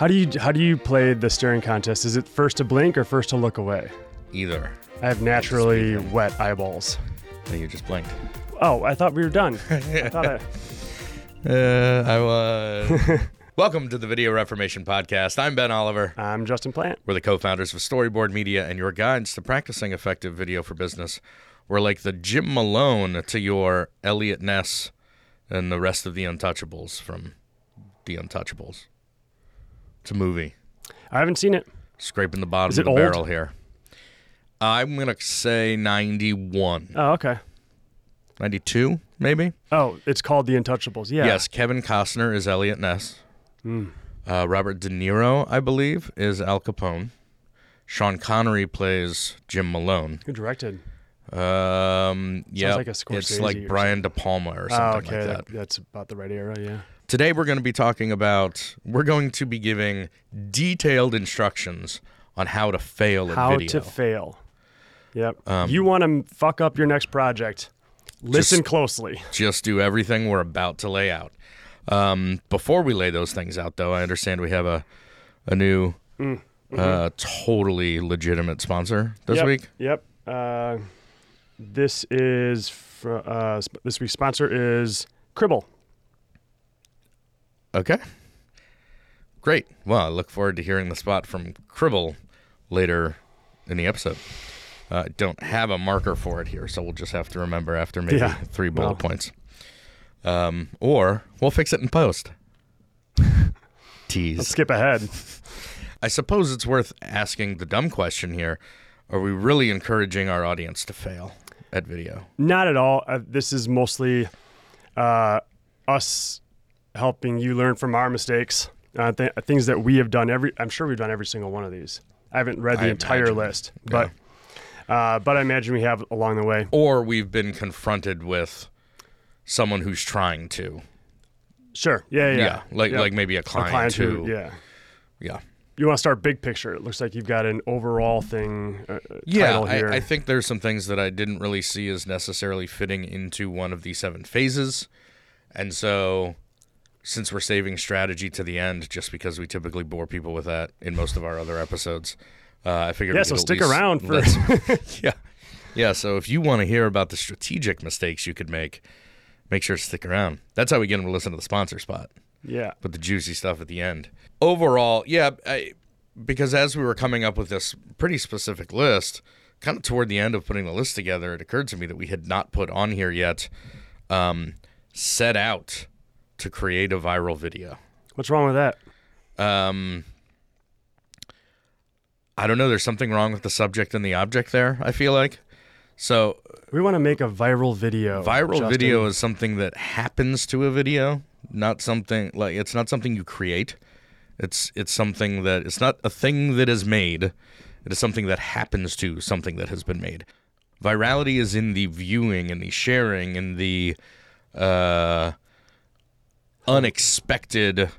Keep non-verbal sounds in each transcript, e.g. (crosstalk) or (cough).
How do you how do you play the staring contest? Is it first to blink or first to look away? Either. I have naturally wet eyeballs. And you just blinked. Oh, I thought we were done. (laughs) I thought I, Uh, I (laughs) was. Welcome to the Video Reformation Podcast. I'm Ben Oliver. I'm Justin Plant. We're the co founders of Storyboard Media and your guides to practicing effective video for business. We're like the Jim Malone to your Eliot Ness and the rest of the Untouchables from The Untouchables. It's a movie. I haven't seen it. Scraping the bottom of the old? barrel here. I'm going to say 91. Oh, okay. 92, maybe? Oh, it's called The Untouchables. Yeah. Yes, Kevin Costner is Eliot Ness. Uh, Robert De Niro, I believe, is Al Capone. Sean Connery plays Jim Malone. Who directed? Um, yeah, like a it's Scorsese like Brian De Palma or Oh, something okay. like that. that- that's about the right era. Yeah. Today we're going to be talking about. We're going to be giving detailed instructions on how to fail a How video. to fail. Yep. Um, you want to fuck up your next project? Listen Just- closely. just do everything we're about to lay out. Um, before we lay those things out, though, I understand we have a a new, uh, totally legitimate sponsor this Mm, mm-hmm. yep. week. Yep. Uh, this is fr- uh, this week's sponsor is Cribble. Okay, great. Well, I look forward to hearing the spot from Cribble later in the episode. Uh, don't have a marker for it here, so we'll just have to remember after maybe Yeah. three bullet Well. points. Um, or we'll fix it in post. (laughs) Tease. Let's skip ahead. I suppose it's worth asking the dumb question here. Are we really encouraging our audience to fail at video? Not at all. Uh, this is mostly uh, us helping you learn from our mistakes, uh, th- things that we have done. Every I'm sure we've done every single one of these. I haven't read the I entire imagine. list, but uh, but I imagine we have along the way. Or we've been confronted with someone who's trying to. Sure. Yeah. Yeah. Yeah. Like Yep. like maybe a A client, client who. who, yeah. Yeah. You want to start big picture. It looks like you've got an overall thing. Uh, uh, Yeah. I, I think there's some things that I didn't really see as necessarily fitting into one of the seven phases. And so, since we're saving strategy to the end, just because we typically bore people with that in most of our other episodes, uh, I figured. Yeah, so stick around for- (laughs) yeah, yeah. So if you want to hear about the strategic mistakes you could make, make sure to stick around. That's how we get them to listen to the sponsor spot yeah. but the juicy stuff at the end. Overall, yeah, I, because as we were coming up with this pretty specific list, kind of toward the end of putting the list together, it occurred to me that we had not put on here yet um, set out to create a viral video. What's wrong with that? Um, I don't know. There's something wrong with the subject and the object there, I feel like. So, We want to make a viral video. viral Justin. video is something that happens to a video, not something like it's not something you create. It's it's something that it's not a thing that is made. It is something that happens to something that has been made. Virality is in the viewing and the sharing and the uh, unexpected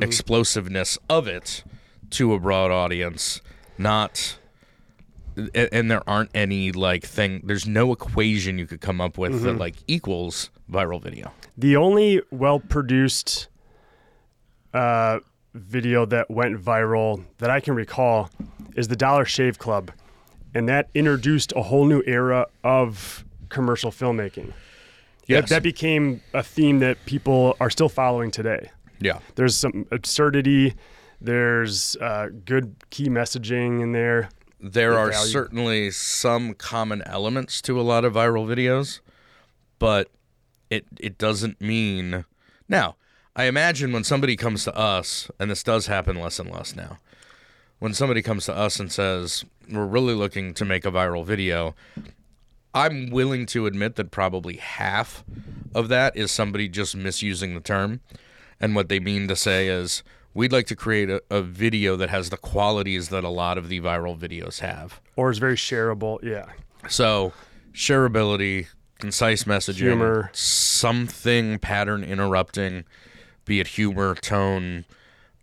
explosiveness of it to a broad audience, not and, there aren't any like thing there's no equation you could come up with that like equals viral video The only well produced uh, video that went viral that I can recall is the Dollar Shave Club. And that introduced a whole new era of commercial filmmaking. That, Yes. that became a theme that people are still following today. yeah There's some absurdity, there's uh, good key messaging in there. there are value. certainly some common elements to a lot of viral videos but it it doesn't mean now i imagine when somebody comes to us and this does happen less and less now when somebody comes to us and says we're really looking to make a viral video i'm willing to admit that probably half of that is somebody just misusing the term and what they mean to say is we'd like to create a, a video that has the qualities that a lot of the viral videos have Or is very shareable. Yeah. so, shareability, concise messaging, Humor. something pattern interrupting, be it humor, tone,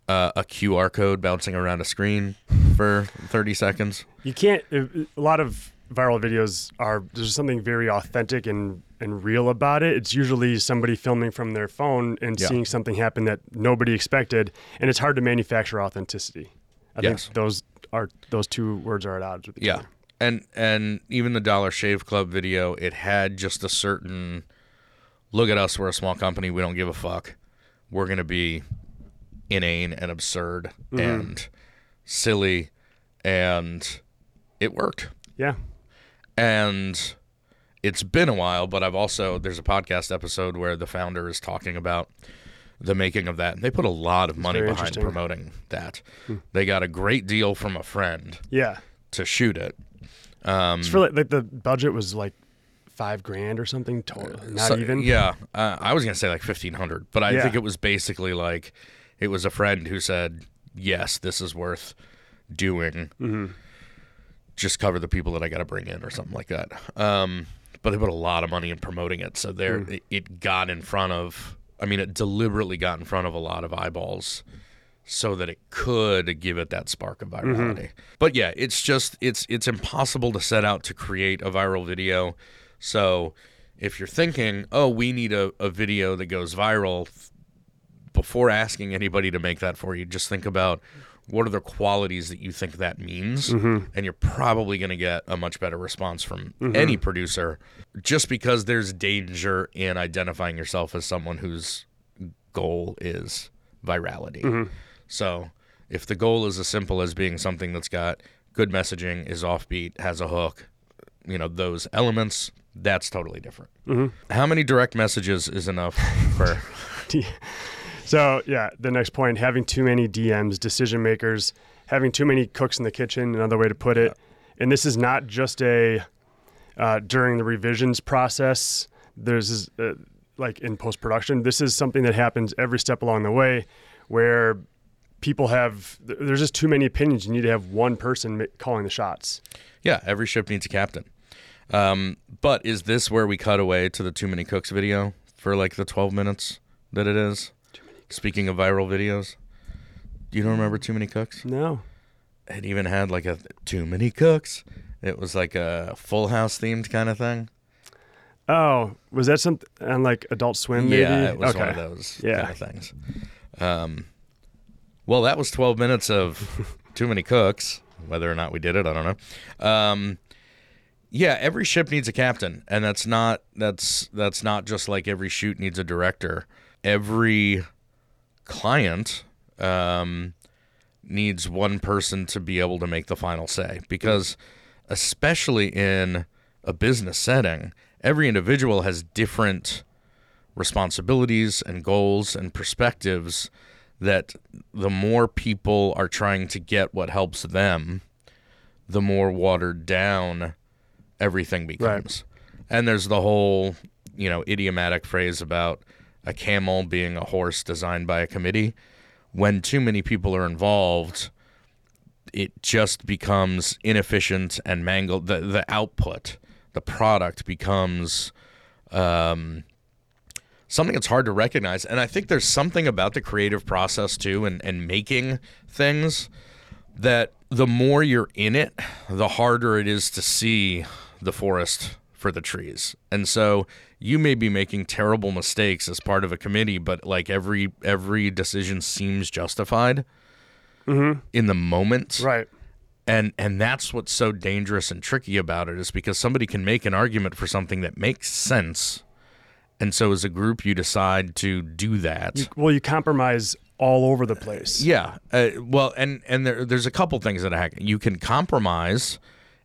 uh, a QR code bouncing around a screen for 30 seconds. You can't. A lot of viral videos are there's something very authentic and and real about it. It's usually somebody filming from their phone and Yeah. seeing something happen that nobody expected, and it's hard to manufacture authenticity. I Yes. think those are those two words are at odds with each Yeah. other. And and even the Dollar Shave Club video, it had just a certain look at us, we're a small company, we don't give a fuck. We're gonna be inane and absurd mm-hmm. and silly and it worked. Yeah. And it's been a while, but I've also there's a podcast episode where the founder is talking about the making of that. And they put a lot of money behind promoting that. They got a great deal from a friend Yeah. to shoot it. Um, It's really like the budget was like five grand or something total. Not so- even. Yeah, uh, I was gonna say like fifteen hundred, but I Yeah. think it was basically like it was a friend who said, "Yes, this is worth doing. Mm-hmm. Just cover the people that I got to bring in, or something like that." Um, but they put a lot of money in promoting it, so there Mm. it, it got in front of. I mean, it deliberately got in front of a lot of eyeballs. So that it could give it that spark of Mm-hmm. virality, but yeah, it's just it's it's impossible to set out to create a viral video. So if you're thinking, oh, we need a, a video that goes viral, before asking anybody to make that for you, just think about what are the qualities that you think that means. Mm-hmm. And you're probably going to get a much better response from mm-hmm. any producer just because there's danger in identifying yourself as someone whose goal is virality. Mm-hmm. So if the goal is as simple as being something that's got good messaging, is offbeat, has a hook, you know, those elements, that's totally different. How many direct messages is enough for. (laughs) So yeah, the next point: having too many DMs, decision makers, having too many cooks in the kitchen. Another way to put it. And this is not just a uh, during the revisions process. There's uh, like in post production. This is something that happens every step along the way, where people have. There's just too many opinions. You need to have one person calling the shots. Yeah, every ship needs a captain. Um, but is this where we cut away to the Too Many Cooks video for like the 12 minutes that it is? Speaking of viral videos, you don't remember Too Many Cooks? No. It even had like a Too Many Cooks. It was like a Full House themed kind of thing. Oh, was that something on like Adult Swim? Maybe? Yeah, it was okay. one of those Yeah. kind of things. Um, well, that was 12 minutes of (laughs) Too Many Cooks. Whether or not we did it, I don't know. Um, yeah, every ship needs a captain, and that's not that's that's not just like every shoot needs a director. Every client um, needs one person to be able to make the final say because, especially in a business setting, every individual has different responsibilities and goals and perspectives that the more people are trying to get what helps them, the more watered down everything becomes. And there's the whole, you know, idiomatic phrase about a camel being a horse designed by a committee. When too many people are involved, it just becomes inefficient and mangled. The the output, the product becomes um, something that's hard to recognize. And I think there's something about the creative process too, and and making things that the more you're in it, the harder it is to see the forest for the trees. And so you may be making terrible mistakes as part of a committee, but like every every decision seems justified in the moment. Right. and and that's what's so dangerous and tricky about it is because somebody can make an argument for something that makes sense and so as a group you decide to do that. Well, you compromise all over the place. yeah. Uh, well and and there, there's a couple things that happen you can compromise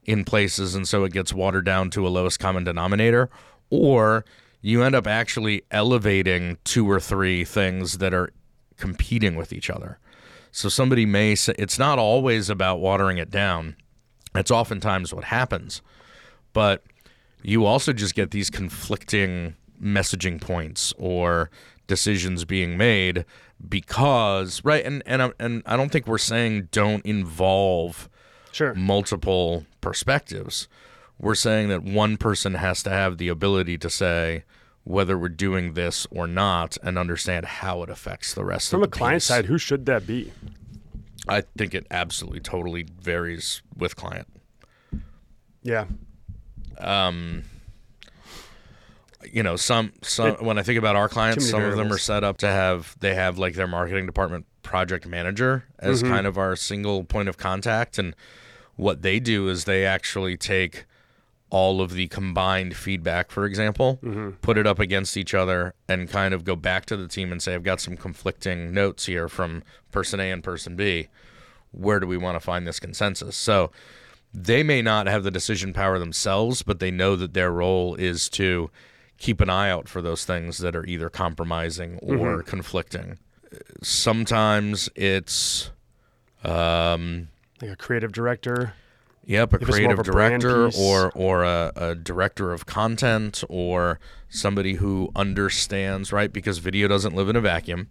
in places and so it gets watered down to a lowest common denominator or you end up actually elevating two or three things that are competing with each other. So somebody may say it's not always about watering it down. That's oftentimes what happens. But you also just get these conflicting messaging points or decisions being made because right and and I, and I don't think we're saying don't involve Sure. multiple perspectives we're saying that one person has to have the ability to say whether we're doing this or not and understand how it affects the rest From of a the client piece. side, who should that be? I think it absolutely totally varies with client Yeah. um, you know, some some when I think about our clients, some of them are set up to have they have like their marketing department project manager as Mm-hmm. kind of our single point of contact, and what they do is they actually take all of the combined feedback, for example, Mm-hmm. put it up against each other, and kind of go back to the team and say, "I've got some conflicting notes here from person A and person B. Where do we want to find this consensus?" So they may not have the decision power themselves, but they know that their role is to keep an eye out for those things that are either compromising or conflicting. Sometimes it's, um, Like a creative director. Yep, a more creative a director or or a, a director of content or somebody who understands right because video doesn't live in a vacuum.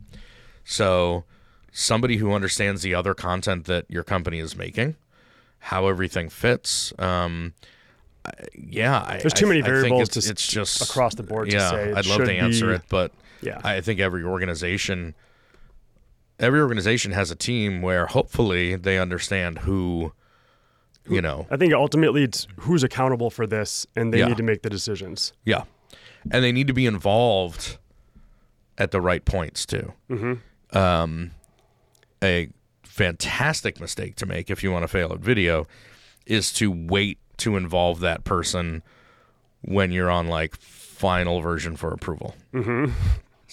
So somebody who understands the other content that your company is making, how everything fits. Um, I- yeah, I, There's too I- many I think variables it's, to it's just across the board to Yeah, say I'd love to answer be- it, but Yeah. I think every organization, every organization has a team where hopefully they understand who, you know, I think ultimately it's who's accountable for this, and they Yeah. need to make the decisions. Yeah, and they need to be involved at the right points too. Mm-hmm. Um, a fantastic mistake to make if you want to fail at video is to wait to involve that person when you're on like final version for approval. Mm-hmm.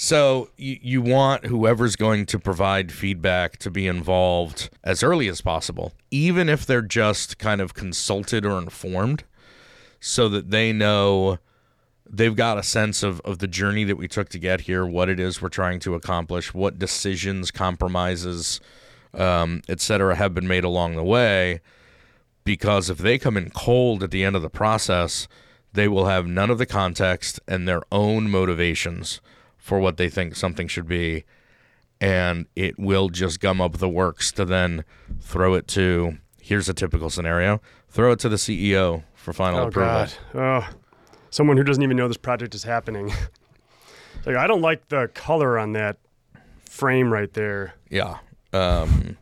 So you, you want whoever's going to provide feedback to be involved as early as possible, even if they're just kind of consulted or informed, so that they know they've got a sense of, of the journey that we took to get here, what it is we're trying to accomplish, what decisions, compromises, um, et cetera, have been made along the way. Because if they come in cold at the end of the process, they will have none of the context and their own motivations for what they think something should be. And it will just gum up the works to then throw it to here's a typical scenario throw it to the CEO for final Oh approval. God. Oh, someone who doesn't even know this project is happening. (laughs) Like I don't like the color on that frame right there. Yeah. Um,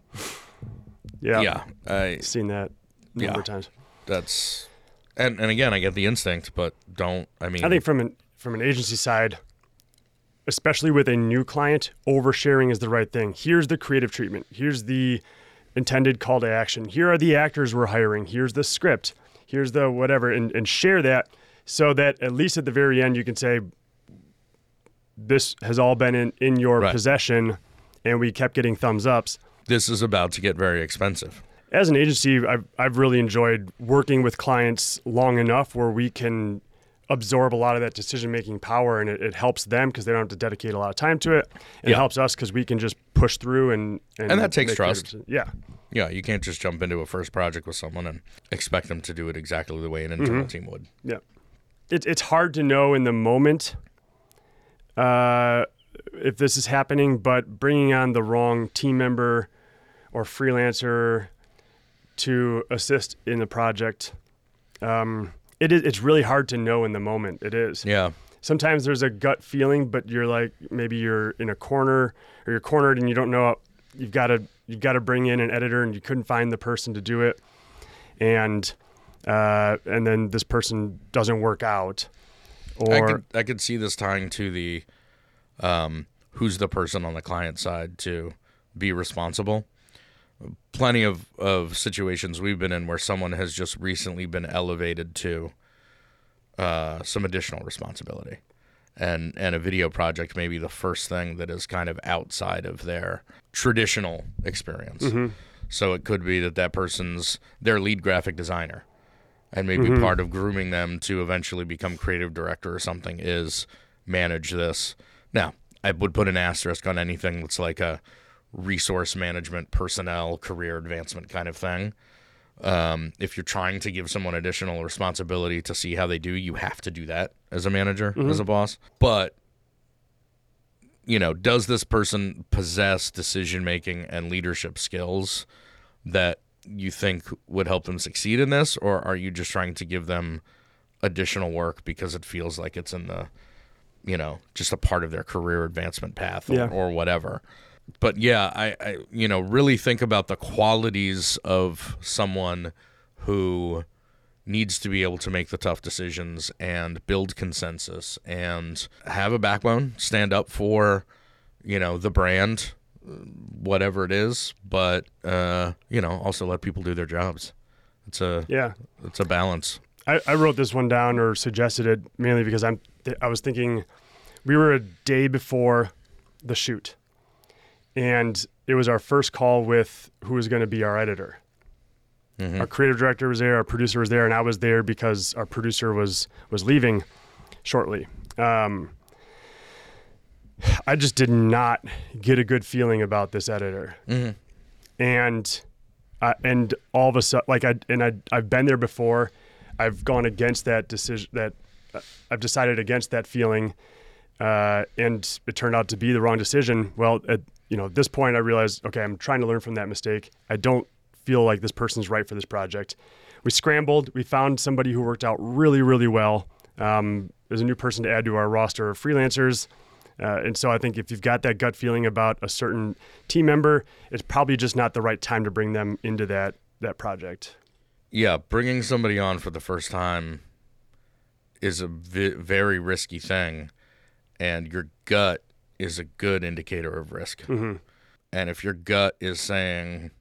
Yeah. yeah. I, Seen that a number Yeah. of times. that's and and again, I get the instinct, but don't. I mean, I think from an from an agency side, especially with a new client, oversharing is the right thing. Here's the creative treatment. Here's the intended call to action. Here are the actors we're hiring. Here's the script. Here's the whatever, and, and share that so that at least at the very end you can say, "This has all been in in your Right. possession," and we kept getting thumbs ups. this is about to get very expensive. As an agency, I've, I've really enjoyed working with clients long enough where we can absorb a lot of that decision making power and it, it helps them because they don't have to dedicate a lot of time to it. And it helps us because we can just push through and And that takes trust. Yeah. Yeah, you can't just jump into a first project with someone and expect them to do it exactly the way an internal Mm-hmm. team would. Yeah. It, it's hard to know in the moment uh, if this is happening, but bringing on the wrong team member or freelancer to assist in the project, um, it is, it's really hard to know in the moment. It is. Yeah. Sometimes there's a gut feeling, but you're like maybe you're in a corner or you're cornered and you don't know you've got to you've got to bring in an editor and you couldn't find the person to do it, and uh, and then this person doesn't work out, I or could I could see this tying to the um, who's the person on the client side to be responsible. Plenty of, of situations we've been in where someone has just recently been elevated to uh, some additional responsibility. And and a video project may be the first thing that is kind of outside of their traditional experience. So it could be that that person's their lead graphic designer and maybe part of grooming them to eventually become creative director or something is manage this. Now, I would put an asterisk on anything that's like a resource management, personnel, career advancement kind of thing. Um, if you're trying to give someone additional responsibility to see how they do, you have to do that as a manager, as a boss. But you know, does this person possess decision making and leadership skills that you think would help them succeed in this, or are you just trying to give them additional work because it feels like it's in the, you know, just a part of their career advancement path or, Yeah. or whatever? But yeah, I, I, you know, really think about the qualities of someone who needs to be able to make the tough decisions and build consensus and have a backbone, stand up for, you know, the brand, whatever it is, but uh, you know, also let people do their jobs. It's a Yeah. it's a balance. I, I wrote this one down or suggested it mainly because I'm I was thinking we were a day before the shoot, and it was our first call with who was going to be our editor. Mhm. Our creative director was there, our producer was there, and I was there because our producer was was leaving shortly. Um, I just did not get a good feeling about this editor Mhm. and uh, and all of a sudden, like I and I I've been there before. I've gone against that decision. That uh, I've decided against that feeling, uh, and it turned out to be the wrong decision. Well, at you know at this point, I realized okay, I'm trying to learn from that mistake. I don't feel like this person's right for this project. We scrambled. We found somebody who worked out really really well. Um, there's a new person to add to our roster of freelancers. Uh, and so I think if you've got that gut feeling about a certain team member, it's probably just not the right time to bring them into that that project. Yeah, bringing somebody on for the first time is a vi- very risky thing, and your gut is a good indicator of risk. Mhm. And if your gut is saying,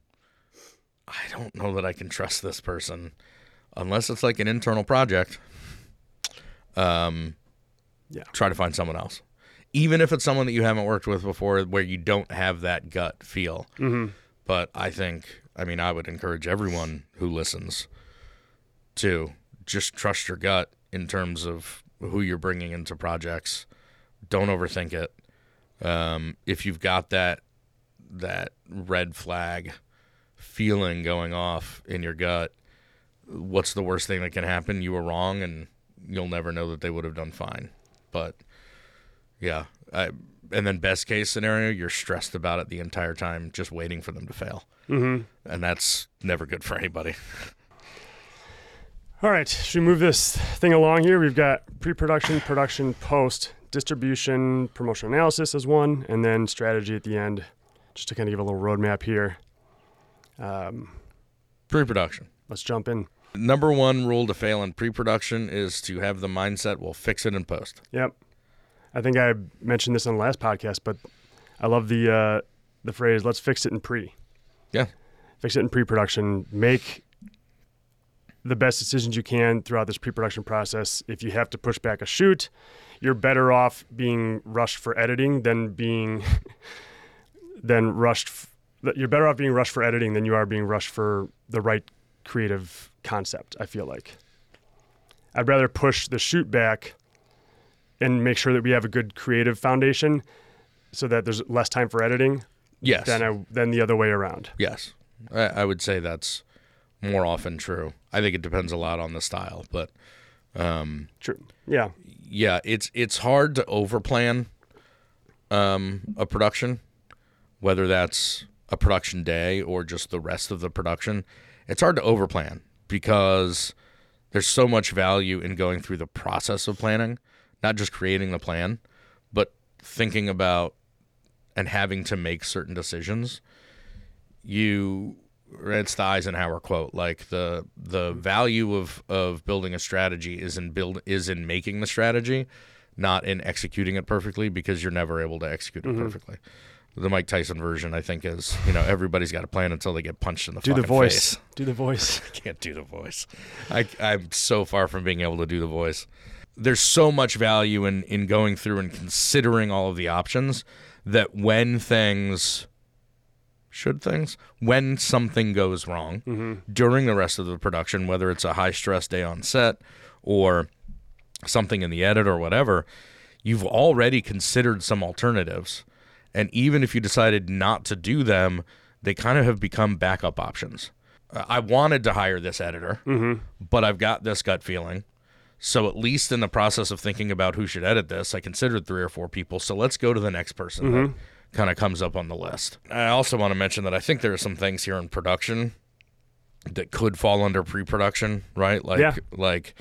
I don't know that I can trust this person, unless it's like an internal project, um, Yeah. try to find someone else. Even if it's someone that you haven't worked with before, where you don't have that gut feel. Mhm. But I think, I mean, I would encourage everyone who listens to just trust your gut in terms of who you're bringing into projects. Don't overthink it. Um, if you've got that that red flag feeling going off in your gut, what's the worst thing that can happen? You were wrong, and you'll never know that they would have done fine. But yeah, I, and then best case scenario, you're stressed about it the entire time, just waiting for them to fail, Mhm. and that's never good for anybody. (laughs) All right, should we move this thing along here? We've got pre-production, production, post, distribution, promotional analysis as one, and then strategy at the end, just to kind of give a little roadmap here. Um, Pre-production. let's jump in. Number one rule to fail in pre-production is to have the mindset, "We'll fix it in post." Yep. I think I mentioned this on the last podcast, but I love the uh, the phrase "Let's fix it in pre." Yeah. Fix it in pre-production. Make the best decisions you can throughout this pre-production process. If you have to push back a shoot, you're better off being rushed for editing than being (laughs) than rushed. F- you're better off being rushed for editing than you are being rushed for the right creative concept. I feel like I'd rather push the shoot back and make sure that we have a good creative foundation so that there's less time for editing Yes. than I, than the other way around. Yes, I, I would say that's more often true. I think it depends a lot on the style, but um, True. Yeah. yeah, it's it's hard to overplan um, a production, whether that's a production day or just the rest of the production. It's hard to overplan because there's so much value in going through the process of planning, not just creating the plan, but thinking about and having to make certain decisions. You it's the Eisenhower quote like the the value of of building a strategy is in build is in making the strategy not in executing it perfectly because you're never able to execute it mm-hmm. perfectly the Mike Tyson version I think is you know everybody's got a plan until they get punched in the face. Do the voice. face. Do the voice. I can't do the voice. I, I'm so far from being able to do the voice. There's so much value in, in going through and considering all of the options that when things, should things, when something goes wrong mm-hmm. during the rest of the production, whether it's a high stress day on set or something in the edit or whatever, you've already considered some alternatives. And even if you decided not to do them, they kind of have become backup options. Uh, I wanted to hire this editor, mm-hmm. but I've got this gut feeling. So at least in the process of thinking about who should edit this, I considered three or four people. So let's go to the next person that kind of comes up on the list. I also want to mention that I think there are some things here in production that could fall under pre-production, right? Like Yeah. like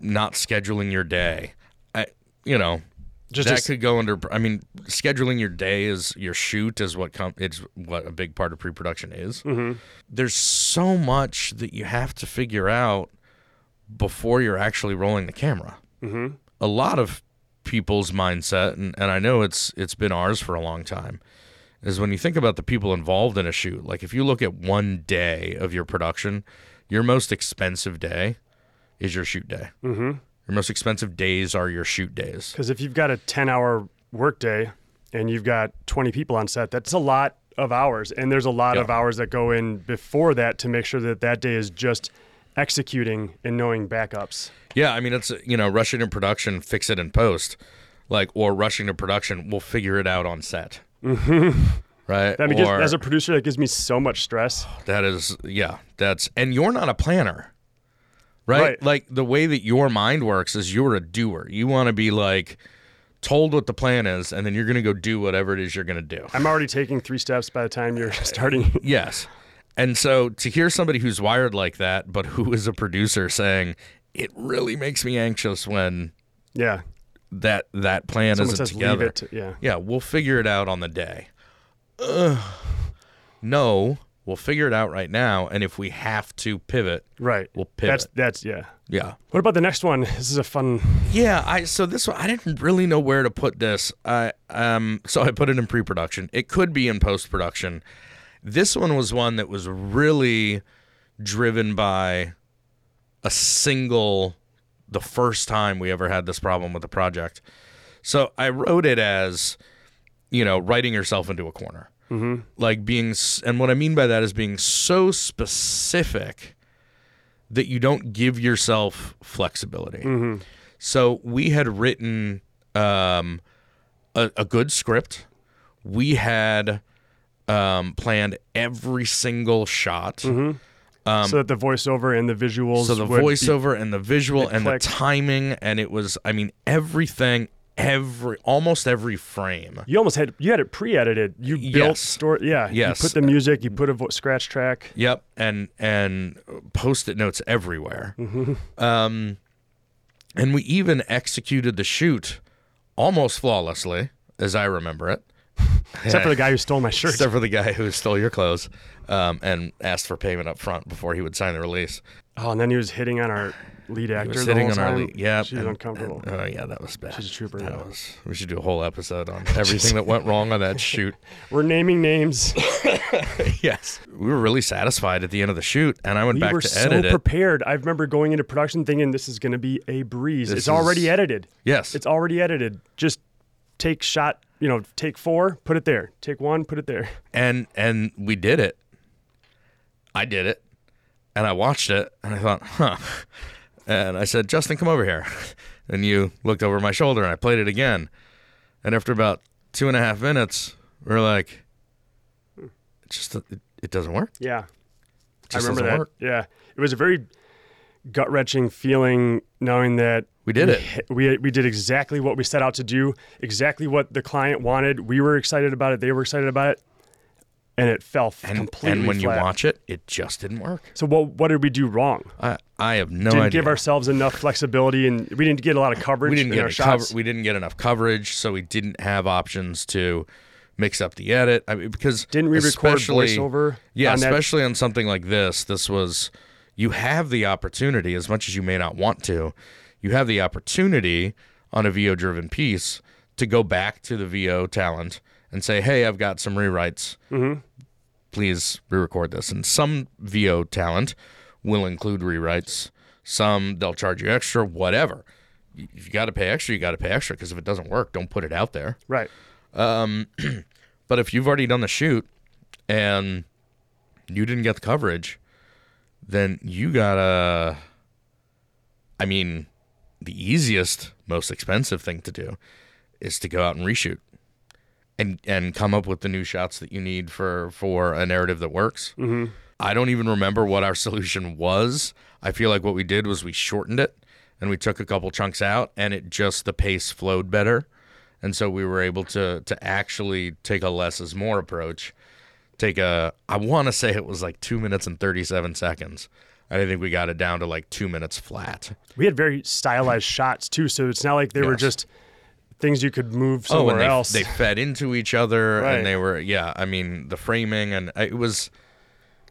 not scheduling your day. I you know, Just, that just could go under I mean, scheduling your day is your shoot is what com- it's what a big part of pre-production is. Mm-hmm. There's so much that you have to figure out before you're actually rolling the camera. Mm-hmm. A lot of people's mindset, and, and I know it's it's been ours for a long time, is when you think about the people involved in a shoot. Like if you look at one day of your production, your most expensive day is your shoot day. Mm-hmm. Your most expensive days are your shoot days. Because if you've got a 10 hour workday and you've got 20 people on set, that's a lot of hours. And there's a lot Yeah. of hours that go in before that to make sure that that day is just executing and knowing backups. Yeah, I mean it's you know rushing to production, fix it in post, like or rushing to production, we'll figure it out on set. Mm-hmm. Right? That or as a producer, that gives me so much stress. that is yeah, that's and you're not a planner, right? Right. Like the way that your mind works is you're a doer. You want to be like told what the plan is, and then you're gonna go do whatever it is you're gonna do. I'm already taking three steps by the time you're (laughs) starting. Yes. And so to hear somebody who's wired like that, but who is a producer saying it really makes me anxious when yeah. that that plan Someone isn't together. To, yeah. Yeah, we'll figure it out on the day. Ugh. No, we'll figure it out right now, and if we have to pivot, Right. we'll pivot. That's, that's, yeah. yeah, What about the next one? This is a fun. yeah. I so this one I didn't really know where to put this. I um so I put it in pre-production. It could be in post-production. This one was one that was really driven by a single the first time we ever had this problem with the project. So I wrote it as, you know, writing yourself into a corner. Mm-hmm. Like being, and what I mean by that is being so specific that you don't give yourself flexibility. So we had written um, a, a good script. We had um, planned every single shot. so that the voiceover and the visuals. Um, So the voiceover and the visual and the timing, and it was, I mean, everything, every, almost every frame. you almost had you had it pre-edited. You built Yes. story. Yeah. Yes. You put the music. You put a vo- scratch track. Yep, and and post-it notes everywhere. Mm-hmm. Um, and we even executed the shoot almost flawlessly, as I remember it. Except for the guy who stole my shirt. Except for the guy who stole your clothes um, and asked for payment up front before he would sign the release. Oh, and then he was hitting on our lead actor. He was whole on our lead. Yeah, She was uncomfortable. Oh yeah, that was bad. She's a trooper, That yeah. was. We should do a whole episode on everything that went wrong on that shoot. (laughs) We're naming names. (laughs) yes, we were really satisfied at the end of the shoot, and I went we back were to so edit it. prepared. I remember going into production thinking this is going to be a breeze. This it's already edited. Yes, It's already edited. Just take shot. You know, take four, put it there. Take one, put it there. and and we did it. I did it, and I watched it, and I thought, huh. And I said, Justin, come over here. And you looked over my shoulder, and I played it again. And after about two and a half minutes, we are like, it just it, it doesn't work. Yeah. It I remember doesn't that. work. Yeah, it was a very gut wrenching feeling knowing that We did it. hit- We we did exactly what we set out to do, exactly what the client wanted. We were excited about it. They were excited about it, and it fell And, completely and when flat. you watch it, it just didn't work. so what what did we do wrong? I, I have no idea. didn't idea. give ourselves enough flexibility, and we didn't get a lot of coverage. we didn't in get cover, we didn't get enough coverage, so we didn't have options to mix up the edit. I mean, because Didn't we record voiceover? Yeah, on that? especially on something like this. This was you have the opportunity, as much as you may not want to, you have the opportunity on a VO driven piece to go back to the VO talent and say, "Hey, I've got some rewrites. Mm-hmm. Please re-record this." And some VO talent will include rewrites. Some they'll charge you extra, whatever. If you got to pay extra, you got to pay extra because if it doesn't work, don't put it out there. right. (clears throat) But if you've already done the shoot and you didn't get the coverage, then you gotta. I mean, the easiest, most expensive thing to do is to go out and reshoot and and come up with the new shots that you need for for a narrative that works. Mm-hmm. I don't even remember what our (laughs) solution was. I feel like what we did was we shortened it and we took a couple chunks out, and it just the pace flowed better and so we were able to to actually take a less is more approach take a i want to say it was like two minutes and 37 seconds i think we got it down to like two minutes flat We had very stylized shots too, so it's not like they were just things you could move oh somewhere and they, else. they fed into each other Right. and they were yeah i mean the framing and it was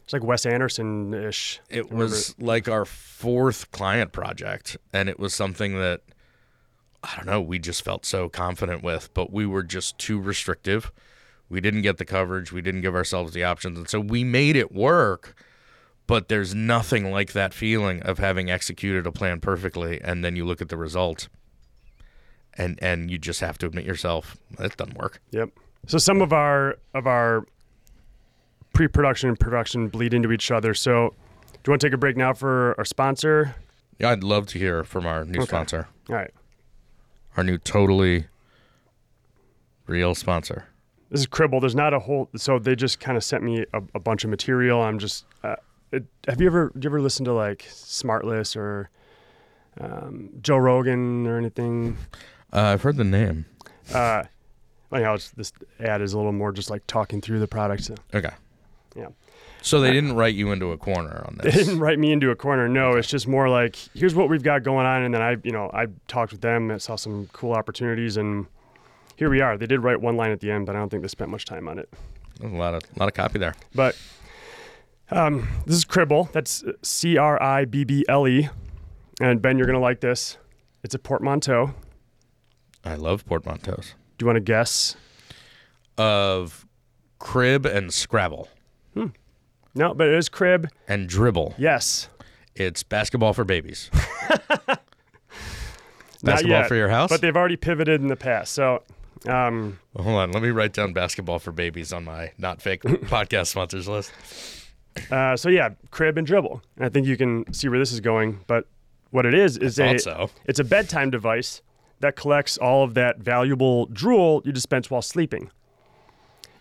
It's like Wes Anderson ish. It was like our fourth client project, and it was something that I don't know. We just felt so confident with, but we were just too restrictive. We didn't get the coverage. We didn't give ourselves the options, and so we made it work. But there's nothing like that feeling of having executed a plan perfectly, and then you look at the result, and and you just have to admit yourself that doesn't work. Yep. So some of our of our pre-production and production bleed into each other. So, do you want to take a break now for our sponsor? Yeah, I'd love to hear from our new sponsor, All right. our new totally real sponsor. This is Cribble. There's not a whole. So they just kind of sent me a, a bunch of material. I'm just. Uh, it, have you ever? Do you ever listen to like Smartless or um, Joe Rogan or anything? Uh, I've heard the name. Uh, anyhow, it's, this ad is a little more just like talking through the product. So, Okay. yeah. So they didn't write you into a corner on (laughs) this. They didn't write me into a corner. No, it's just more like here's what we've got going on, and then I, you know, I talked with them and saw some cool opportunities, and here we are. They did write one line at the end, but I don't think they spent much time on it. There's a lot of lot of copy there. But um, this is Cribble. That's C R I B B L E, and Ben, you're gonna like this. It's a portmanteau. I love portmanteaus Do you want to guess? of crib and Scrabble No, but it is crib. and dribble. Yes. It's basketball for babies. (laughs) Basketball yet, for your house. But they've already pivoted in the past. So, um, Hold on, let me write down basketball for babies on my not fake (laughs) podcast sponsors list. uh, so yeah, crib and dribble. I think you can see where this is going. But what it is is a so. it's a bedtime device that collects all of that valuable drool you dispense while sleeping.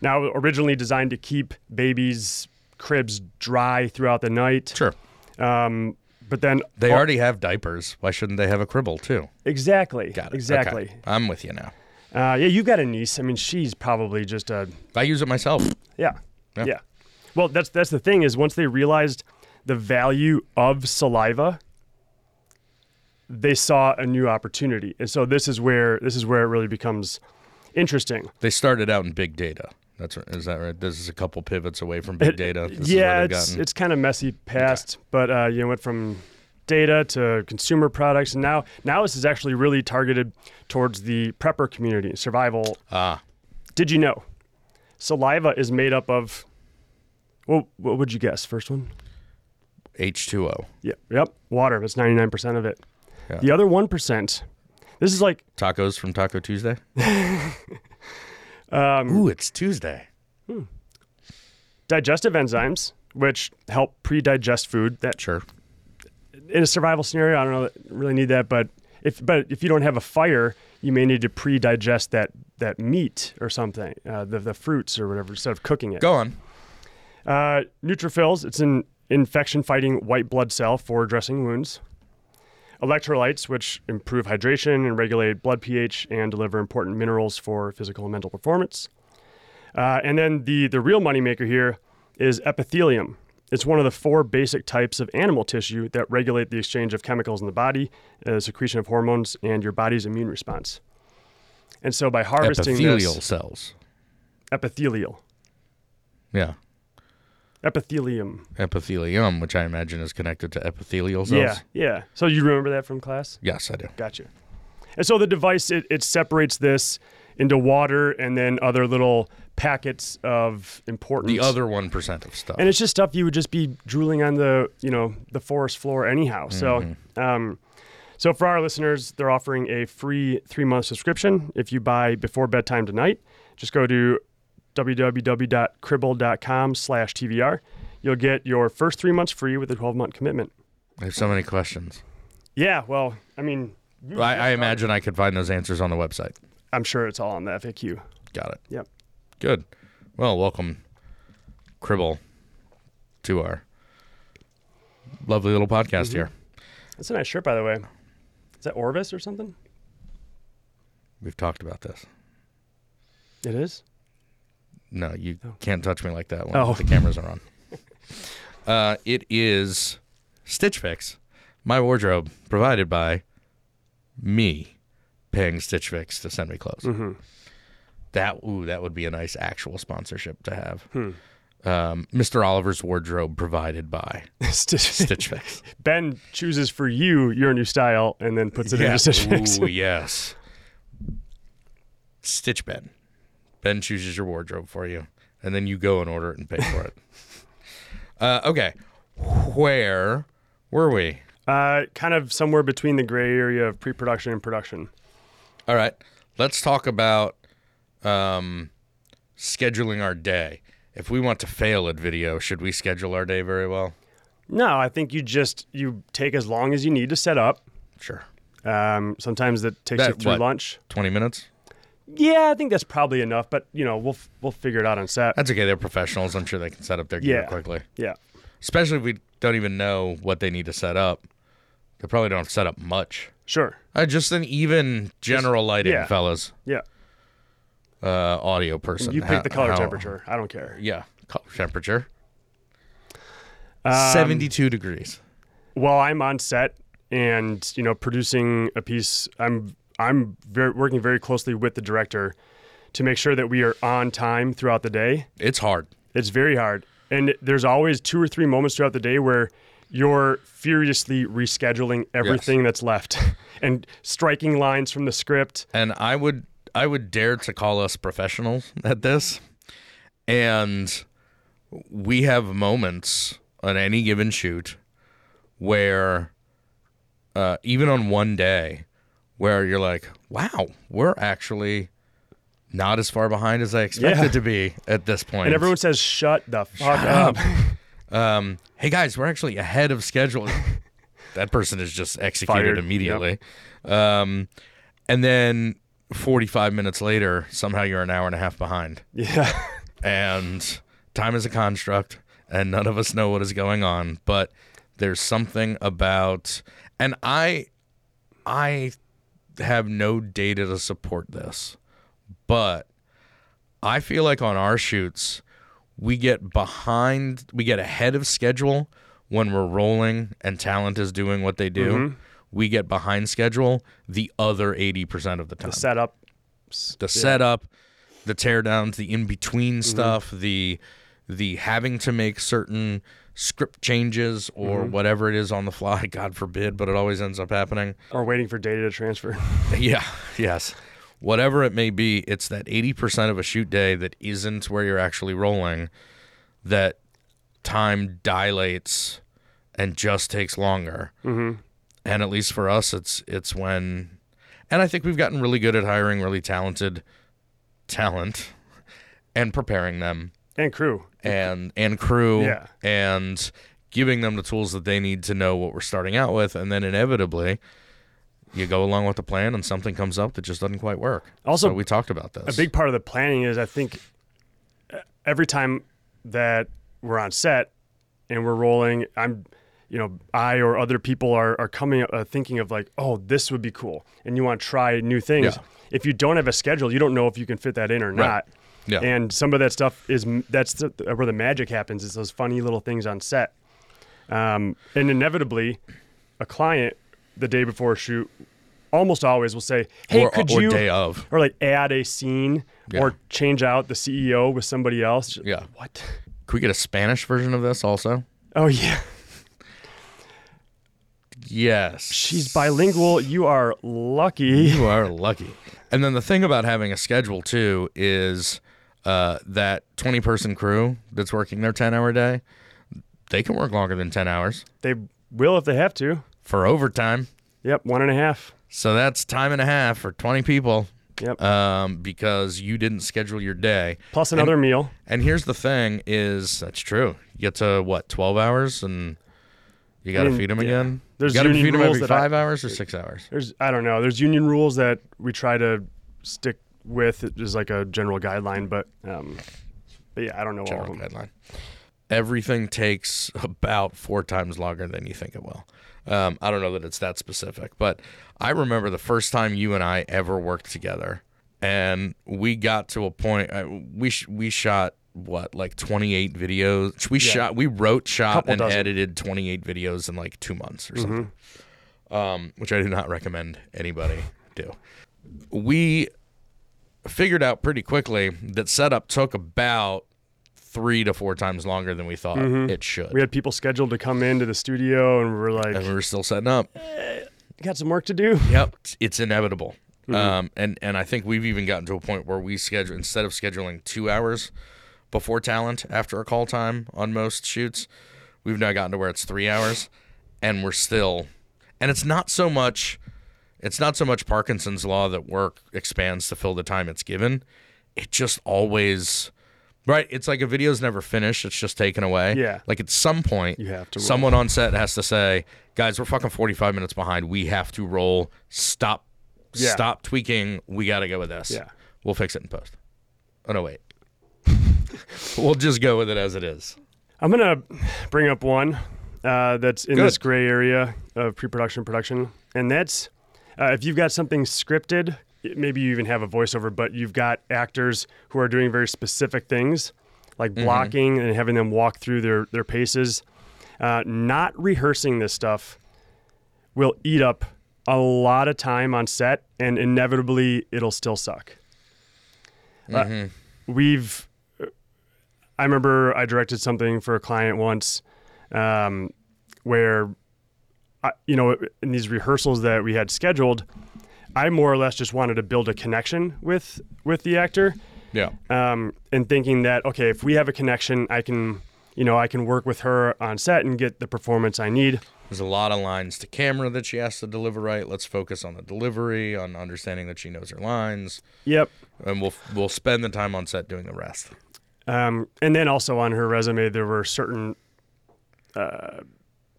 Now, originally designed to keep babies' cribs dry throughout the night. Sure. Um, but then They already have diapers. Why shouldn't they have a cribble too? exactly Got it. exactly. Okay. I'm with you now. Uh, yeah, you've got a niece. I mean, she's probably just a I use it myself. yeah, Yeah. yeah. Well, that's that's the thing is once they realized the value of saliva, they saw a new opportunity, and so this is where this is where it really becomes interesting. They started out in big data. That's right. Is that right? This is a couple pivots away from big data. This yeah, it's gotten- it's kind of messy past, but uh, you know, went from data to consumer products, and now now this is actually really targeted towards the prepper community, survival. ah Did you know saliva is made up of? Well, what would you guess? First one. H2O. Yep, yep. Water. That's ninety nine percent of it. Yeah. The other one percent. This is like Tacos from Taco Tuesday. (laughs) um, Ooh, it's Tuesday. digestive enzymes, which help pre-digest food. That Sure. In a survival scenario, I don't know, really need that, but if but if you don't have a fire, you may need to pre-digest that that meat or something, uh, the the fruits or whatever, instead of cooking it. Go on. Uh, neutrophils. It's an infection-fighting white blood cell for dressing wounds. Electrolytes, which improve hydration and regulate blood pH and deliver important minerals for physical and mental performance. Uh, and then the the real moneymaker here is epithelium. It's one of the four basic types of animal tissue that regulate the exchange of chemicals in the body, uh, secretion of hormones, and your body's immune response. And so by harvesting Epithelial this cells. epithelial, Yeah. epithelium. Epithelium, which I imagine is connected to epithelial cells. Yeah, yeah. So you remember that from class? Yes, I do. Gotcha. And so the device it, it separates this into water and then other little packets of important The other one percent of stuff. and it's just stuff you would just be drooling on the you know the forest floor anyhow. So um, so for our listeners, they're offering a free three month subscription if you buy before bedtime tonight. Just go to www.cribble.com slash TVR. You'll get your first three months free with a 12 month commitment. I have so many questions. Yeah, well, I mean, I, I imagine I could find those answers on the website. I'm sure it's all on the FAQ. Got it. Yep. Good. Well, welcome, Cribble, to our lovely little podcast here. That's a nice shirt, by the way. Is that Orvis or something? We've talked about this. It is. No, you can't touch me like that when Oh. the cameras are on. (laughs) uh, it is Stitch Fix, my wardrobe provided by me, paying Stitch Fix to send me clothes. That ooh, that would be a nice actual sponsorship to have. Hmm. Um, Mr. Oliver's wardrobe provided by (laughs) Stitch, Stitch Fix. Ben chooses for you your new style and then puts it into Stitch Fix. Ooh, (laughs) yes. Stitch Ben. Ben chooses your wardrobe for you, and then you go and order it and pay for it. (laughs) uh, okay, where were we? Uh, kind of somewhere between the gray area of pre-production and production. All right, let's talk about um, scheduling our day. If we want to fail at video, should we schedule our day very well? No, I think you just you take as long as you need to set up. Sure. Um, sometimes that takes you That- through what? lunch. 20 minutes? Yeah, I think that's probably enough. But you know, we'll we'll figure it out on set. That's okay. They're professionals. I'm sure they can set up their gear Yeah. quickly. Yeah, Especially if we don't even know what they need to set up. They probably don't set up much. sure. Uh, just an even general lighting, yeah. fellas. Yeah, Uh, audio person. you pick How- the color how- temperature. I don't care. Yeah, color temperature. Um, 72 degrees. While I'm on set and you know producing a piece, I'm I'm very, working very closely with the director to make sure that we are on time throughout the day. It's hard. It's very hard. And there's always two or three moments throughout the day where you're furiously rescheduling everything that's left (laughs) and striking lines from the script. And I would I would dare to call us professionals at this. And we have moments on any given shoot where uh, even on one day where you're like, wow, we're actually not as far behind as I expected Yeah. to be at this point. And everyone says, shut the fuck Shut up. (laughs) um, hey guys, we're actually ahead of schedule. (laughs) that person is just executed Fired. immediately. Um, and then 45 minutes later, somehow you're an hour and a half behind. yeah. (laughs) And time is a construct, and none of us know what is going on. But there's something about, and I, I have no data to support this, but I feel like on our shoots, we get behind, we get ahead of schedule when we're rolling and talent is doing what they do. Mm-hmm. We get behind schedule the other 80% of the time The setup. the setup, the teardowns, the in between stuff, the the having to make certain script changes or whatever it is on the fly. (laughs) God forbid, but it always ends up happening. Or waiting for data to transfer. (laughs) yeah, yes, whatever it may be, it's that eighty percent of a shoot day that isn't where you're actually rolling. That time dilates and just takes longer. mm-hmm. And at least for us, it's it's when, and I think we've gotten really good at hiring really talented talent and preparing them And crew. and and crew Yeah. and giving them the tools that they need to know what we're starting out with, and then inevitably. You go along with the plan, and something comes up that just doesn't quite work. Also, so we talked about this. A big part of the planning is I think every time that we're on set and we're rolling, I'm, you know, I or other people are, are coming uh, thinking of like, oh, this would be cool. And you want to try new things. Yeah. If you don't have a schedule, you don't know if you can fit that in or not. Yeah. And some of that stuff is that's the, where the magic happens. Is those funny little things on set. Um, and inevitably, a client the day before a shoot almost always will say, "Hey, or, could or you day of. or like add a scene Yeah. or change out the CEO with somebody else. Yeah. What? Can we get a Spanish version of this also? Oh yeah. Yes. She's bilingual. You are lucky. You are lucky. And then the thing about having a schedule too is uh, that 20 person crew that's working their 10 hour day, they can work longer than 10 hours They will if they have to. for overtime. Yep, one and a half. So that's time and a half for 20 people Yep. um, because you didn't schedule your day. Plus another meal. And here's the thing is that's true. You get to what, 12 hours and you got to feed them yeah. again? There's you union rules that I- five hours or six hours? There's I don't know. There's union rules that we try to stick with as like a general guideline, but um, but yeah, I don't know all of them. guideline. Everything takes about four times longer than you think it will. Um, I don't know that it's that specific, but I remember the first time you and I ever worked together, and we got to a point. Uh, we sh- we shot what like 28 videos. We Yeah. shot, we wrote, shot, Couple and dozen. edited 28 videos in like two months or something, Mm-hmm. um, which I do not recommend anybody do. We figured out pretty quickly that setup took about three to four times longer than we thought it should. We had people scheduled to come into the studio, and we were like, and we were still setting up. got some work to do. Yep, it's inevitable. Mm-hmm. Um, and and I think we've even gotten to a point where we schedule instead of scheduling two hours before talent after a call time on most shoots, we've now gotten to where it's three hours, and we're still, and it's not so much, it's not so much Parkinson's law that work expands to fill the time it's given. It just always. Right, it's like a video's never finished; it's just taken away. Yeah. like at some point, You have to roll. someone on set has to say, "Guys, we're fucking forty-five minutes behind. We have to roll. Stop Yeah. stop tweaking. We got to go with this. Yeah. We'll fix it in post. Oh, no, wait. (laughs) we'll just go with it as it is. I'm gonna bring up one uh, that's in Good. this gray area of pre-production production, and that's uh, if you've got something scripted, maybe you even have a voiceover, but you've got actors who are doing very specific things, like blocking and having them walk through their their paces. Uh, not rehearsing this stuff will eat up a lot of time on set, and inevitably it'll still suck. Uh, we've I remember I directed something for a client once um, where, I, you know, in these rehearsals that we had scheduled, I more or less just wanted to build a connection with with the actor, Yeah. um, and thinking that okay, if we have a connection, I can, you know, I can work with her on set and get the performance I need. There's a lot of lines to camera that she has to deliver right. Let's focus on the delivery, on understanding that she knows her lines, Yep. and we'll we'll spend the time on set doing the rest. Um, and then also on her resume, there were certain uh,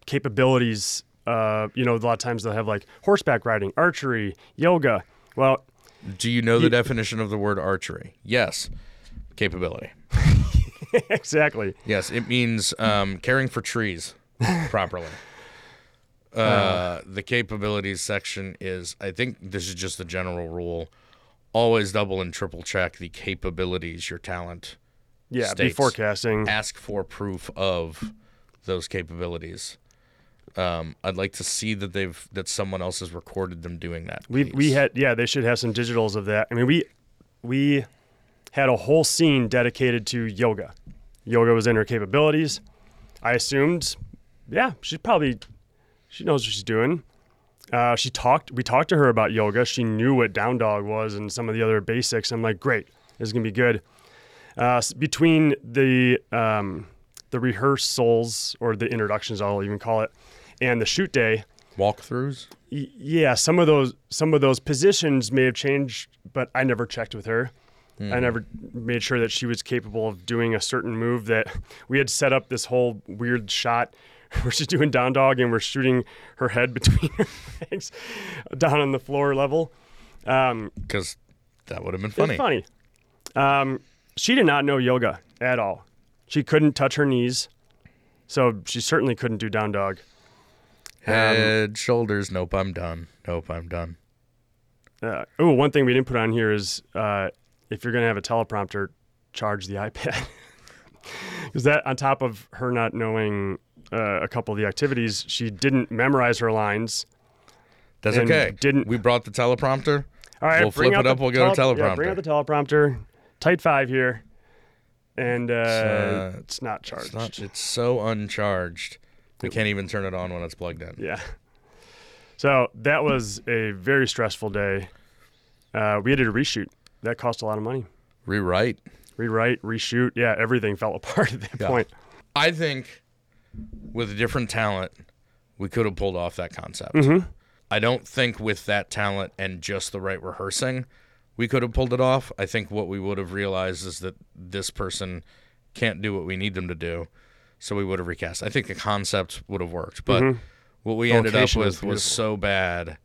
capabilities. Uh, you know, a lot of times they'll have like horseback riding, archery, yoga. Well, Do you know the Ye- definition of the word archery? Yes. Capability. (laughs) exactly. Yes, it means um, caring for trees (laughs) properly. Uh, the capabilities section is, I think this is just the general rule. Always double and triple check the capabilities, your talent. Yeah, be States. forecasting. Ask for proof of those capabilities. Um, I'd like to see that they've that someone else has recorded them doing that. We we had yeah, they should have some digitals of that. I mean, we we had a whole scene dedicated to yoga. Yoga was in her capabilities. I assumed, yeah, she probably she knows what she's doing. Uh, she talked. We talked to her about yoga. She knew what down dog was and some of the other basics. I'm like, great, this is gonna be good. Uh, between the um, the rehearsals or the introductions, I'll even call it, and the shoot day, walkthroughs. Y- yeah, some of those some of those positions may have changed, but I never checked with her. I never made sure that she was capable of doing a certain move that we had set up this whole weird shot (laughs) where she's doing down dog and we're shooting her head (laughs) between her legs down on the floor level. Um, because that would have been it's funny. funny. Um, she did not know yoga at all. She couldn't touch her knees, so she certainly couldn't do down dog. Head, shoulders. Nope, I'm done. Nope, I'm done. Uh, oh, one thing we didn't put on here is uh, if you're going to have a teleprompter, charge the (laughs) iPad. Because that, on top of her not knowing uh, a couple of the activities, she didn't memorize her lines. That's okay. didn't- we brought the teleprompter? All right, We'll flip it up, we'll go to teleprompter. Yeah, bring out the teleprompter. Tight five here, and uh, uh, it's not charged. It's not. It's so uncharged. We can't even turn it on when it's plugged in. Yeah. So that was a very stressful day. Uh, we had to reshoot. That cost a lot of money. Rewrite. Rewrite, reshoot. Yeah, everything fell (laughs) apart at that Yeah. point. I think with a different talent, we could have pulled off that concept. Mm-hmm. I don't think with that talent and just the right rehearsing, we could have pulled it off. I think what we would have realized is that this person can't do what we need them to do, so we would have recast. I think the concept would have worked, but mm-hmm. what we ended up with was so bad.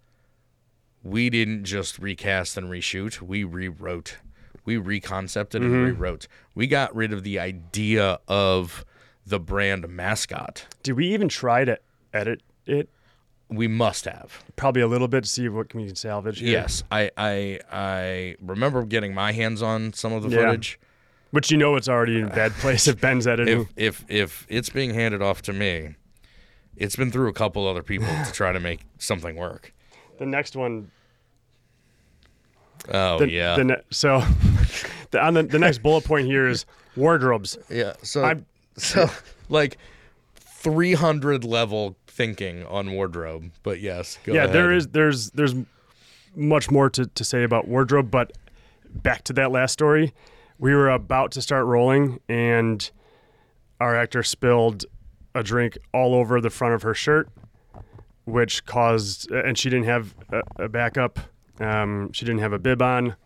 We didn't just recast and reshoot. We rewrote. We reconcepted and mm-hmm. rewrote. We got rid of the idea of the brand mascot. Did we even try to edit it? We must have. Probably a little bit to see what can we can salvage. Here. Yes, I, I I remember getting my hands on some of the Yeah. footage. which you know it's already in a bad place if Ben's editing. If if if it's being handed off to me, it's been through a couple other people to try to make something work. the next one. Oh The, yeah, the ne- so (laughs) the, on the, the next bullet point here is wardrobes. Yeah. So I'm- so like 300 level thinking on wardrobe. But yes, go yeah, ahead. there is there's there's much more to, to say about wardrobe, but back to that last story. We were about to start rolling and our actor spilled a drink all over the front of her shirt, which caused and she didn't have a, a backup. Um, she didn't have a bib on,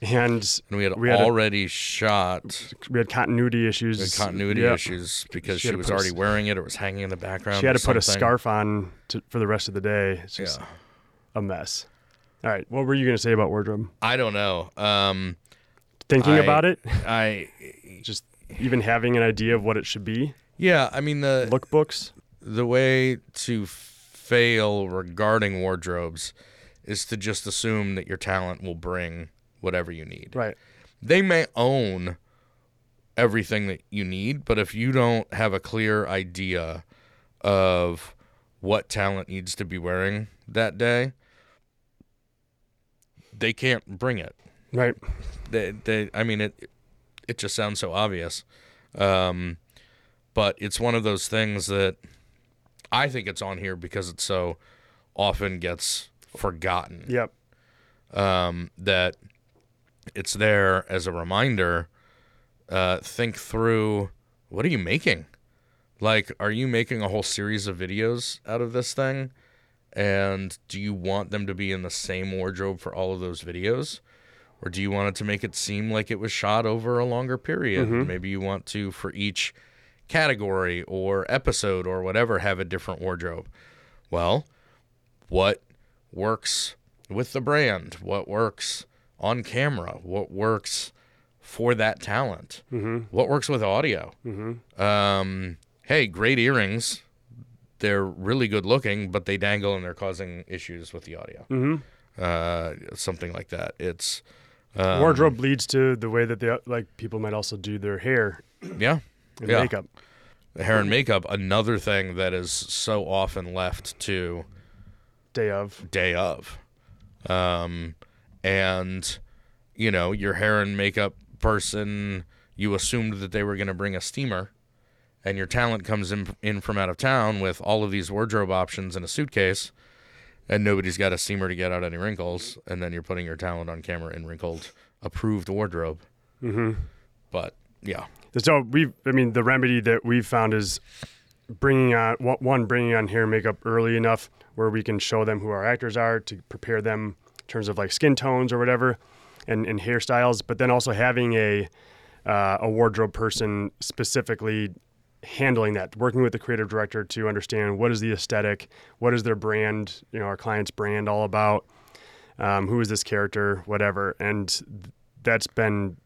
and And we had we had a- already shot we had continuity issues. the continuity Yeah. issues because She she, was put a already wearing it or was hanging in the background. She had to put a scarf on to, for the rest of the day. It's just Yeah. a mess. All right, what were you going to say about wardrobe? I don't know. Um, Thinking I- about it, I (laughs) just even having an idea of what it should be. yeah. I mean the Lookbooks. the way to fail regarding wardrobes is to just assume that your talent will bring whatever you need. Right. They may own everything that you need, but if you don't have a clear idea of what talent needs to be wearing that day, they can't bring it. Right. They, they, I mean, it, it just sounds so obvious. Um, but it's one of those things that I think it's on here because it so often gets forgotten. Yep. Um, that it's there as a reminder. Uh, think through what are you making? Like, are you making a whole series of videos out of this thing? And do you want them to be in the same wardrobe for all of those videos? Or do you want it to make it seem like it was shot over a longer period? Maybe you want to, for each category or episode or whatever, have a different wardrobe. Well, what works with the brand? What works on camera? What works for that talent? What works with audio? Um, hey, great earrings. They're really good looking, but they dangle and they're causing issues with the audio. Uh, something like that. It's um, Wardrobe leads to the way that they like people might also do their hair (clears throat) yeah, and yeah. makeup. Hair and makeup. Another thing that is so often left to Day of. day of. Um, and, you know, your hair and makeup person, you assumed that they were going to bring a steamer, and your talent comes in, in from out of town with all of these wardrobe options in a suitcase, and nobody's got a steamer to get out any wrinkles, and then you're putting your talent on camera in wrinkled, approved wardrobe. Mm-hmm. But, yeah. So we, I mean, the remedy that we've found is bringing on one- bringing on hair and makeup early enough where we can show them who our actors are to prepare them terms of like skin tones or whatever, and, and hairstyles. But then also having a uh, a wardrobe person specifically handling that, working with the creative director to understand what is the aesthetic, what is their brand, you know, our client's brand all about, um, who is this character, whatever, and that's been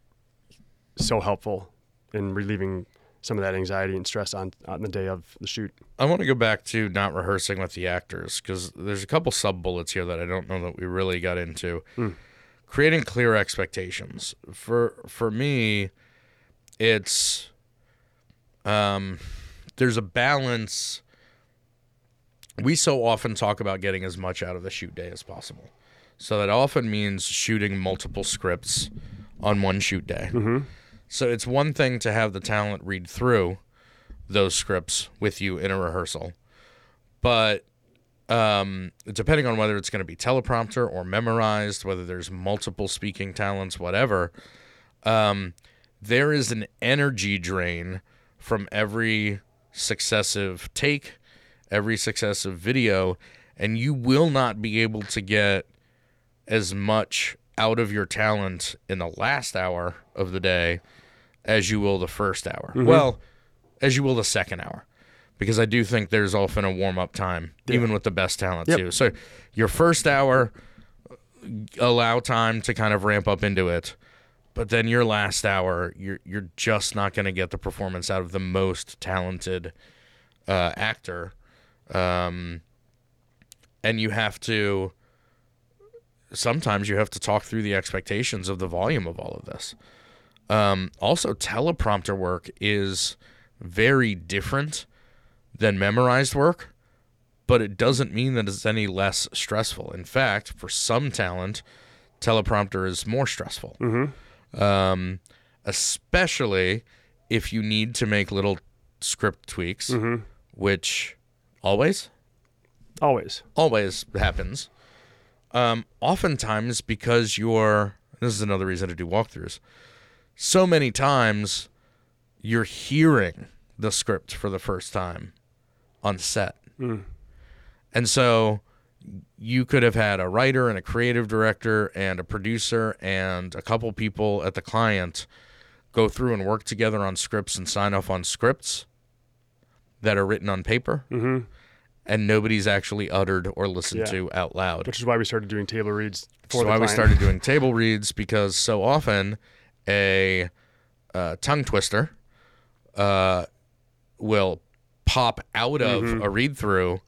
so helpful in relieving some of that anxiety and stress on on the day of the shoot. I want to go back to not rehearsing with the actors because there's a couple sub bullets here that I don't know that we really got into. Creating clear expectations for for me, it's um, there's a balance. We so often talk about getting as much out of the shoot day as possible, so that often means shooting multiple scripts on one shoot day. So it's one thing to have the talent read through those scripts with you in a rehearsal. But um, depending on whether it's going to be teleprompter or memorized, whether there's multiple speaking talents, whatever, um, there is an energy drain from every successive take, every successive video, and you will not be able to get as much out of your talent in the last hour of the day as you will the first hour. Well, as you will the second hour. Because I do think there's often a warm up time, even with the best talent Yep. too. So your first hour allow time to kind of ramp up into it. But then your last hour, you're you're just not going to get the performance out of the most talented uh, actor, um, and you have to. Sometimes you have to talk through the expectations of the volume of all of this. Um, also, teleprompter work is very different than memorized work, but it doesn't mean that it's any less stressful. In fact, for some talent, teleprompter is more stressful. um, especially if you need to make little script tweaks, Mm-hmm. which always Always. always happens. Um, oftentimes because you're this is another reason to do walkthroughs. So many times you're hearing the script for the first time on set. Mm. And so you could have had a writer and a creative director and a producer and a couple people at the client go through and work together on scripts and sign off on scripts that are written on paper Mm-hmm. and nobody's actually uttered or listened Yeah. to out loud. Which is why we started doing table reads for That's the why we started doing (laughs) table reads because so often a uh, tongue twister uh, will pop out of Mm-hmm. a read through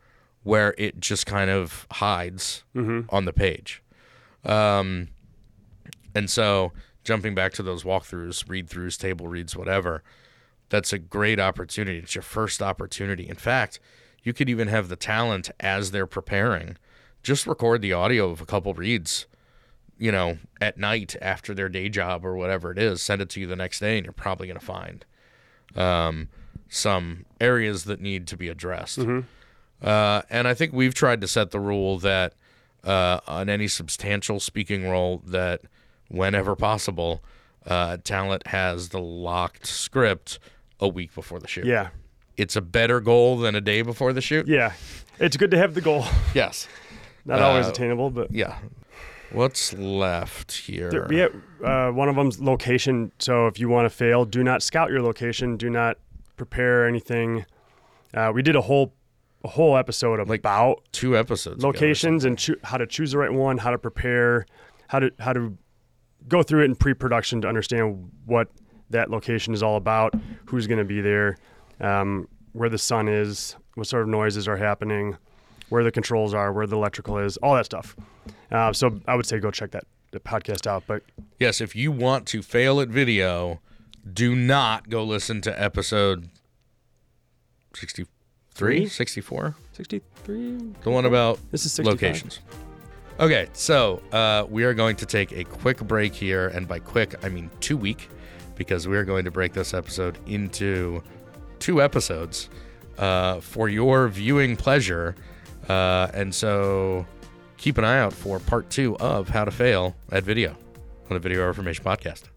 where it just kind of hides Mhm. on the page. Um, and so jumping back to those walkthroughs, read throughs, table reads, whatever, that's a great opportunity. It's your first opportunity. In fact, you could even have the talent as they're preparing, just record the audio of a couple reads, you know, at night after their day job or whatever it is, send it to you the next day, and you're probably going to find um, some areas that need to be addressed. Uh, and I think we've tried to set the rule that uh, on any substantial speaking role, that whenever possible, uh, talent has the locked script a week before the shoot. Yeah. It's a better goal than a day before the shoot. Yeah. It's good to have the goal. Yes. (laughs) Not always Uh, attainable, but Yeah. What's left here? There- yeah, uh, one of them's location. So if you want to fail, do not scout your location. Do not prepare anything. Uh, we did a whole a whole episode of Like about Two episodes. locations and choo- how to choose the right one, how to prepare, how to how to go through it in pre-production to understand what that location is all about, who's going to be there, um, where the sun is, what sort of noises are happening, where the controls are, where the electrical is, all that stuff. Uh, so I would say go check that the podcast out. But Yes, if you want to fail at video, do not go listen to episode 63, Three? 64, 63. the one about This is 65. locations. Okay, so uh, we are going to take a quick break here, and by quick, I mean two week, because we are going to break this episode into two episodes uh, for your viewing pleasure. Uh, and so keep an eye out for part two of How to Fail at Video on the Video Information Podcast.